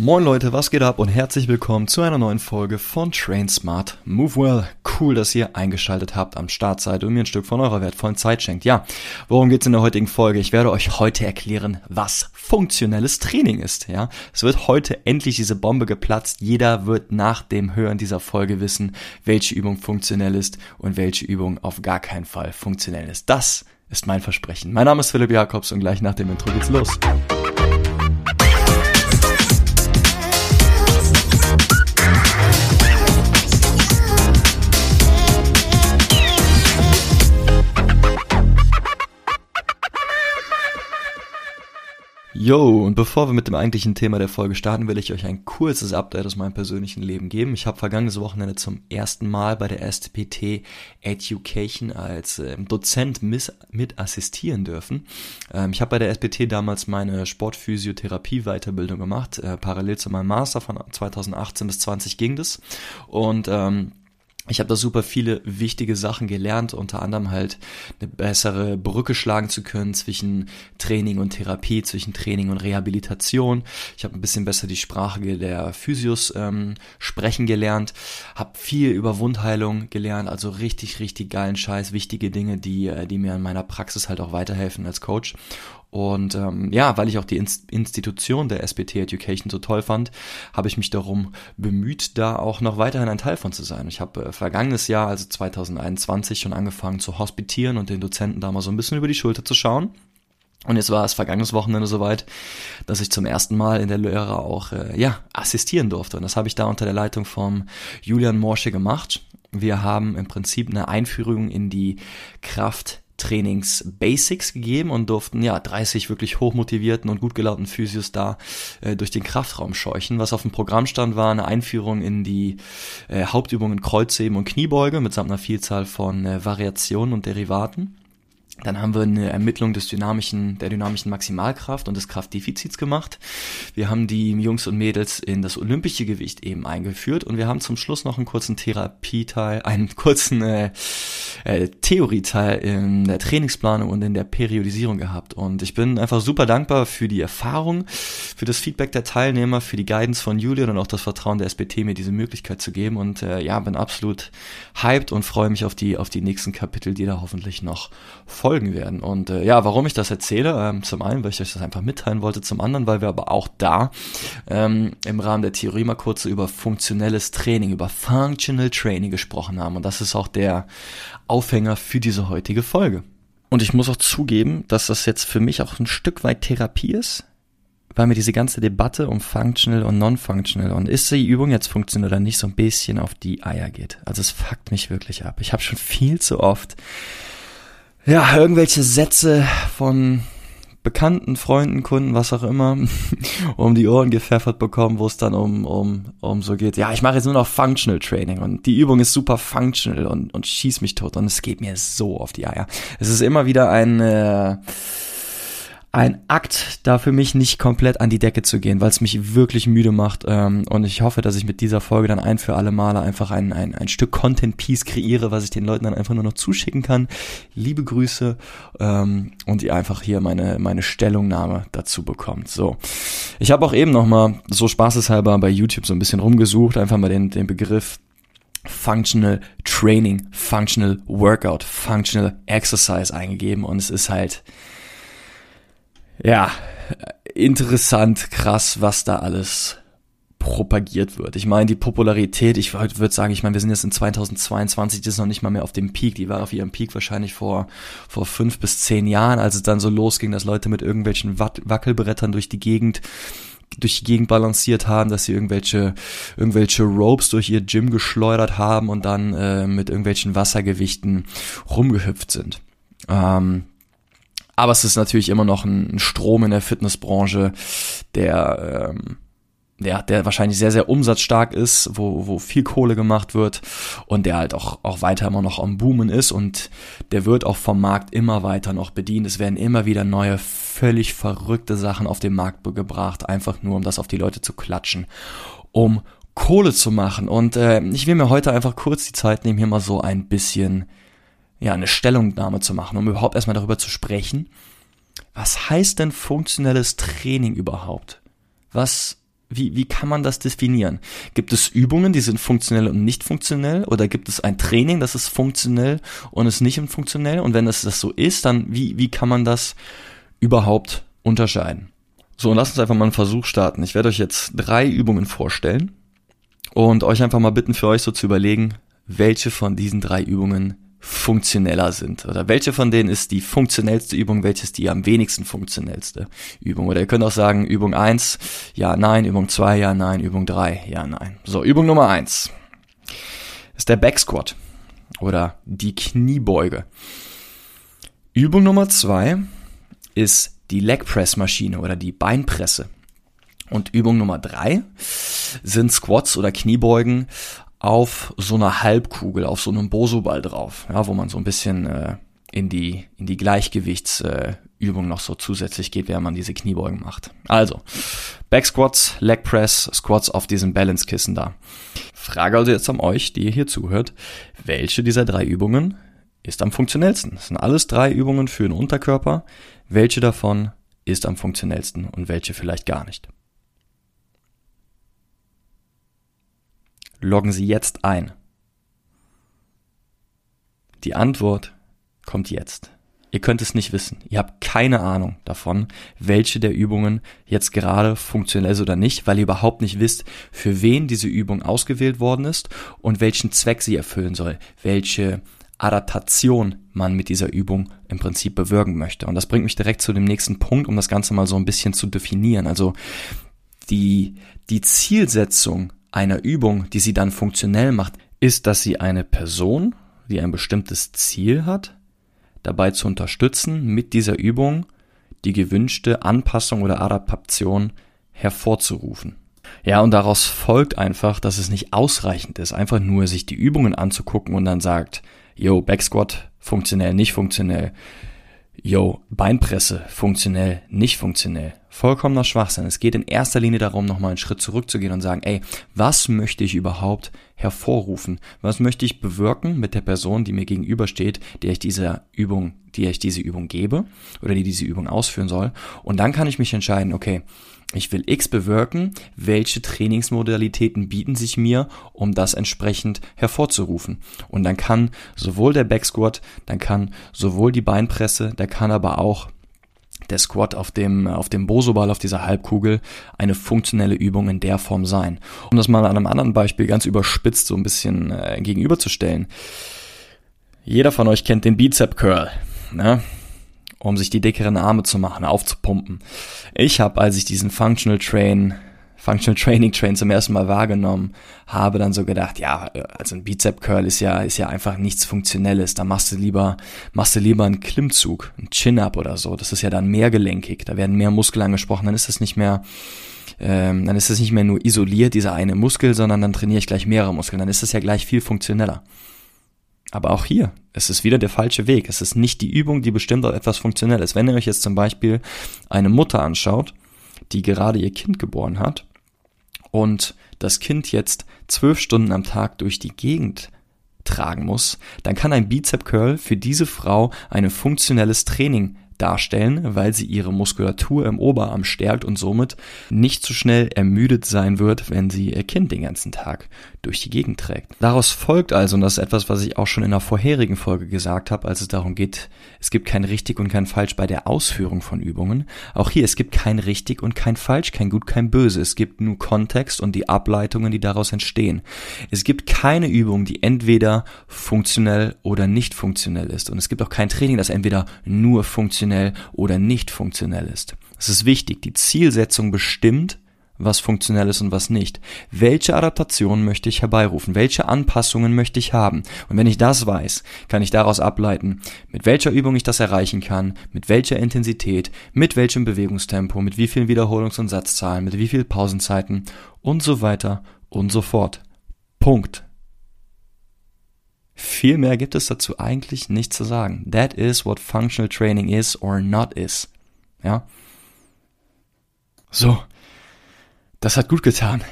Moin Leute, was geht ab und herzlich willkommen zu einer neuen Folge von Train Smart Move Well. Cool, dass ihr eingeschaltet habt am Start seid und mir ein Stück von eurer wertvollen Zeit schenkt. Ja, worum geht's in der heutigen Folge? Ich werde euch heute erklären, was funktionelles Training ist. Ja, es wird heute endlich diese Bombe geplatzt. Jeder wird nach dem Hören dieser Folge wissen, welche Übung funktionell ist und welche Übung auf gar keinen Fall funktionell ist. Das ist mein Versprechen. Mein Name ist Philipp Jakobs und gleich nach dem Intro geht's los. Yo, und bevor wir mit dem eigentlichen Thema der Folge starten, will ich euch ein kurzes Update aus meinem persönlichen Leben geben. Ich habe vergangenes Wochenende zum ersten Mal bei der SPT Education als äh, Dozent miss, mit assistieren dürfen. Ähm, ich habe bei der SPT damals meine Sportphysiotherapie-Weiterbildung gemacht. Äh, parallel zu meinem Master von 2018 bis 20 ging das. Und ähm, ich habe da super viele wichtige Sachen gelernt, unter anderem halt eine bessere Brücke schlagen zu können zwischen Training und Therapie, zwischen Training und Rehabilitation. Ich habe ein bisschen besser die Sprache der Physios ähm, sprechen gelernt, habe viel über Wundheilung gelernt, also richtig, richtig geilen Scheiß, wichtige Dinge, die, äh, die mir in meiner Praxis halt auch weiterhelfen als Coach. Und ähm, ja, weil ich auch die Institution der SBT Education so toll fand, habe ich mich darum bemüht, da auch noch weiterhin ein Teil von zu sein. Ich habe äh, vergangenes Jahr, also 2021, schon angefangen zu hospitieren und den Dozenten da mal so ein bisschen über die Schulter zu schauen. Und jetzt war es vergangenes Wochenende soweit, dass ich zum ersten Mal in der Lehre auch äh, ja assistieren durfte. Und das habe ich da unter der Leitung vom Julian Morsche gemacht. Wir haben im Prinzip eine Einführung in die Kraft Trainings Basics gegeben und durften ja 30 wirklich hochmotivierten und gut gelaunten Physios da äh, durch den Kraftraum scheuchen. Was auf dem Programm stand, war eine Einführung in die äh, Hauptübungen Kreuzheben und Kniebeuge mitsamt einer Vielzahl von äh, Variationen und Derivaten. Dann haben wir eine Ermittlung des dynamischen, der dynamischen Maximalkraft und des Kraftdefizits gemacht. Wir haben die Jungs und Mädels in das olympische Gewicht eben eingeführt und wir haben zum Schluss noch einen kurzen Therapieteil, einen kurzen äh, äh, Theorieteil in der Trainingsplanung und in der Periodisierung gehabt. Und ich bin einfach super dankbar für die Erfahrung, für das Feedback der Teilnehmer, für die Guidance von Julian und auch das Vertrauen der SBT, mir diese Möglichkeit zu geben. Und äh, ja, bin absolut hyped und freue mich auf die, auf die nächsten Kapitel, die da hoffentlich noch folgen werden. Und äh, ja, warum ich das erzähle, ähm, zum einen, weil ich euch das einfach mitteilen wollte, zum anderen, weil wir aber auch da ähm, im Rahmen der Theorie mal kurz über funktionelles Training, über Functional Training gesprochen haben. Und das ist auch der Aufhänger für diese heutige Folge. Und ich muss auch zugeben, dass das jetzt für mich auch ein Stück weit Therapie ist, weil mir diese ganze Debatte um Functional und Non-Functional und ist die Übung jetzt funktional oder nicht so ein bisschen auf die Eier geht. Also es fuckt mich wirklich ab. Ich habe schon viel zu oft ja, irgendwelche Sätze von Bekannten, Freunden, Kunden, was auch immer, um die Ohren gepfeffert bekommen, wo es dann um, um, um so geht, ja, ich mache jetzt nur noch Functional Training und die Übung ist super functional und, und schieß mich tot und es geht mir so auf die Eier. Es ist immer wieder ein, äh, ein Akt, da für mich nicht komplett an die Decke zu gehen, weil es mich wirklich müde macht. Ähm, und ich hoffe, dass ich mit dieser Folge dann ein für alle Male einfach ein, ein, ein Stück Content-Piece kreiere, was ich den Leuten dann einfach nur noch zuschicken kann. Liebe Grüße ähm, und ihr einfach hier meine, meine Stellungnahme dazu bekommt. So, ich habe auch eben nochmal so spaßeshalber bei YouTube so ein bisschen rumgesucht, einfach mal den, den Begriff Functional Training, Functional Workout, Functional Exercise eingegeben und es ist halt ja, interessant, krass, was da alles propagiert wird. Ich meine, die Popularität, ich würde sagen, ich meine, wir sind jetzt in 2022, das ist noch nicht mal mehr auf dem Peak. Die war auf ihrem Peak wahrscheinlich vor, vor fünf bis zehn Jahren, als es dann so losging, dass Leute mit irgendwelchen Wackelbrettern durch die Gegend durch die Gegend balanciert haben, dass sie irgendwelche irgendwelche Ropes durch ihr Gym geschleudert haben und dann äh, mit irgendwelchen Wassergewichten rumgehüpft sind. Ähm, aber es ist natürlich immer noch ein Strom in der Fitnessbranche, der, ähm, der, der wahrscheinlich sehr, sehr umsatzstark ist, wo, wo viel Kohle gemacht wird und der halt auch, auch weiter immer noch am Boomen ist und der wird auch vom Markt immer weiter noch bedient. Es werden immer wieder neue, völlig verrückte Sachen auf den Markt gebracht, einfach nur um das auf die Leute zu klatschen, um Kohle zu machen. Und äh, ich will mir heute einfach kurz die Zeit nehmen, hier mal so ein bisschen ja, eine Stellungnahme zu machen, um überhaupt erstmal darüber zu sprechen. Was heißt denn funktionelles Training überhaupt? Was, Wie, wie kann man das definieren? Gibt es Übungen, die sind funktionell und nicht funktionell? Oder gibt es ein Training, das ist funktionell und ist nicht funktionell? Und wenn das, das so ist, dann wie, wie kann man das überhaupt unterscheiden? So, und lasst uns einfach mal einen Versuch starten. Ich werde euch jetzt drei Übungen vorstellen und euch einfach mal bitten, für euch so zu überlegen, welche von diesen drei Übungen funktioneller sind. Oder welche von denen ist die funktionellste Übung, welche ist die am wenigsten funktionellste Übung. Oder ihr könnt auch sagen, Übung eins, ja, nein, Übung zwei, ja, nein, Übung drei, ja, nein. So, Übung Nummer eins ist der Back Squat oder die Kniebeuge. Übung Nummer zwei ist die Leg Press Maschine oder die Beinpresse. Und Übung Nummer drei sind Squats oder Kniebeugen auf so einer Halbkugel, auf so einem Boso-Ball drauf, ja, wo man so ein bisschen äh, in die in die Gleichgewichtsübung äh, noch so zusätzlich geht, während man diese Kniebeugen macht. Also Back Squats, Leg Press, Squats auf diesem Balance Kissen da. Frage also jetzt an euch, die ihr hier zuhört, welche dieser drei Übungen ist am funktionellsten? Das sind alles drei Übungen für den Unterkörper. Welche davon ist am funktionellsten und welche vielleicht gar nicht? Loggen Sie jetzt ein. Die Antwort kommt jetzt. Ihr könnt es nicht wissen. Ihr habt keine Ahnung davon, welche der Übungen jetzt gerade funktionell ist oder nicht, weil ihr überhaupt nicht wisst, für wen diese Übung ausgewählt worden ist und welchen Zweck sie erfüllen soll, welche Adaptation man mit dieser Übung im Prinzip bewirken möchte. Und das bringt mich direkt zu dem nächsten Punkt, um das Ganze mal so ein bisschen zu definieren. Also die, die Zielsetzung einer Übung, die sie dann funktionell macht, ist, dass sie eine Person, die ein bestimmtes Ziel hat, dabei zu unterstützen, mit dieser Übung die gewünschte Anpassung oder Adaptation hervorzurufen. Ja, und daraus folgt einfach, dass es nicht ausreichend ist, einfach nur sich die Übungen anzugucken und dann sagt, yo, Backsquat, funktionell, nicht funktionell, yo, Beinpresse, funktionell, nicht funktionell. Vollkommener Schwachsinn. Es geht in erster Linie darum, nochmal einen Schritt zurückzugehen und sagen, ey, was möchte ich überhaupt hervorrufen? Was möchte ich bewirken mit der Person, die mir gegenübersteht, der ich diese Übung, die ich diese Übung gebe oder die diese Übung ausführen soll? Und dann kann ich mich entscheiden, okay, ich will X bewirken, welche Trainingsmodalitäten bieten sich mir, um das entsprechend hervorzurufen. Und dann kann sowohl der Backsquat, dann kann sowohl die Beinpresse, der kann aber auch der Squat auf dem, auf dem Bosoball, auf dieser Halbkugel, eine funktionelle Übung in der Form sein. Um das mal an einem anderen Beispiel ganz überspitzt so ein bisschen äh, gegenüberzustellen. Jeder von euch kennt den Bizep Curl, ne? um sich die dickeren Arme zu machen, aufzupumpen. Ich habe, als ich diesen Functional Train Functional Training Train zum ersten Mal wahrgenommen habe, dann so gedacht, ja, also ein Bizep Curl ist ja, ist ja einfach nichts Funktionelles. Da machst du lieber, machst du lieber einen Klimmzug, einen Chin-Up oder so. Das ist ja dann mehrgelenkig. Da werden mehr Muskeln angesprochen. Dann ist das nicht mehr, ähm, dann ist das nicht mehr nur isoliert, dieser eine Muskel, sondern dann trainiere ich gleich mehrere Muskeln. Dann ist das ja gleich viel funktioneller. Aber auch hier, es ist wieder der falsche Weg. Es ist nicht die Übung, die bestimmt auf etwas funktionell ist. Wenn ihr euch jetzt zum Beispiel eine Mutter anschaut, die gerade ihr Kind geboren hat und das Kind jetzt zwölf Stunden am Tag durch die Gegend tragen muss, dann kann ein Bizep Curl für diese Frau ein funktionelles Training darstellen, weil sie ihre Muskulatur im Oberarm stärkt und somit nicht so schnell ermüdet sein wird, wenn sie ihr Kind den ganzen Tag durch die Gegend trägt. Daraus folgt also, und das ist etwas, was ich auch schon in der vorherigen Folge gesagt habe, als es darum geht, es gibt kein richtig und kein falsch bei der Ausführung von Übungen. Auch hier, es gibt kein richtig und kein falsch, kein gut, kein böse. Es gibt nur Kontext und die Ableitungen, die daraus entstehen. Es gibt keine Übung, die entweder funktionell oder nicht funktionell ist. Und es gibt auch kein Training, das entweder nur funktionell oder nicht funktionell ist. Es ist wichtig, die Zielsetzung bestimmt, was funktionell ist und was nicht. Welche Adaptation möchte ich herbeirufen? Welche Anpassungen möchte ich haben? Und wenn ich das weiß, kann ich daraus ableiten, mit welcher Übung ich das erreichen kann, mit welcher Intensität, mit welchem Bewegungstempo, mit wie vielen Wiederholungs- und Satzzahlen, mit wie vielen Pausenzeiten und so weiter und so fort. Punkt. Viel mehr gibt es dazu eigentlich nicht zu sagen. That is what functional training is or not is. Ja? So, das hat gut getan.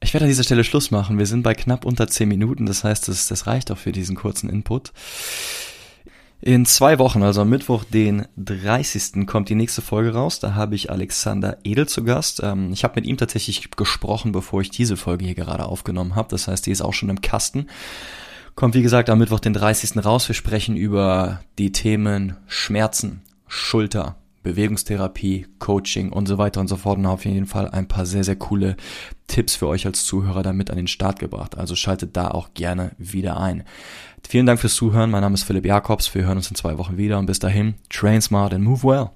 Ich werde an dieser Stelle Schluss machen. Wir sind bei knapp unter 10 Minuten, das heißt, das, das reicht auch für diesen kurzen Input. In zwei Wochen, also am Mittwoch, den 30. kommt die nächste Folge raus. Da habe ich Alexander Edel zu Gast. Ähm, ich habe mit ihm tatsächlich gesprochen, bevor ich diese Folge hier gerade aufgenommen habe. Das heißt, die ist auch schon im Kasten. Kommt, wie gesagt, am Mittwoch, den 30. raus. Wir sprechen über die Themen Schmerzen, Schulter, Bewegungstherapie, Coaching und so weiter und so fort. Und auf jeden Fall ein paar sehr, sehr coole Tipps für euch als Zuhörer damit an den Start gebracht. Also schaltet da auch gerne wieder ein. Vielen Dank fürs Zuhören. Mein Name ist Philipp Jakobs. Wir hören uns in zwei Wochen wieder und bis dahin, train smart and move well.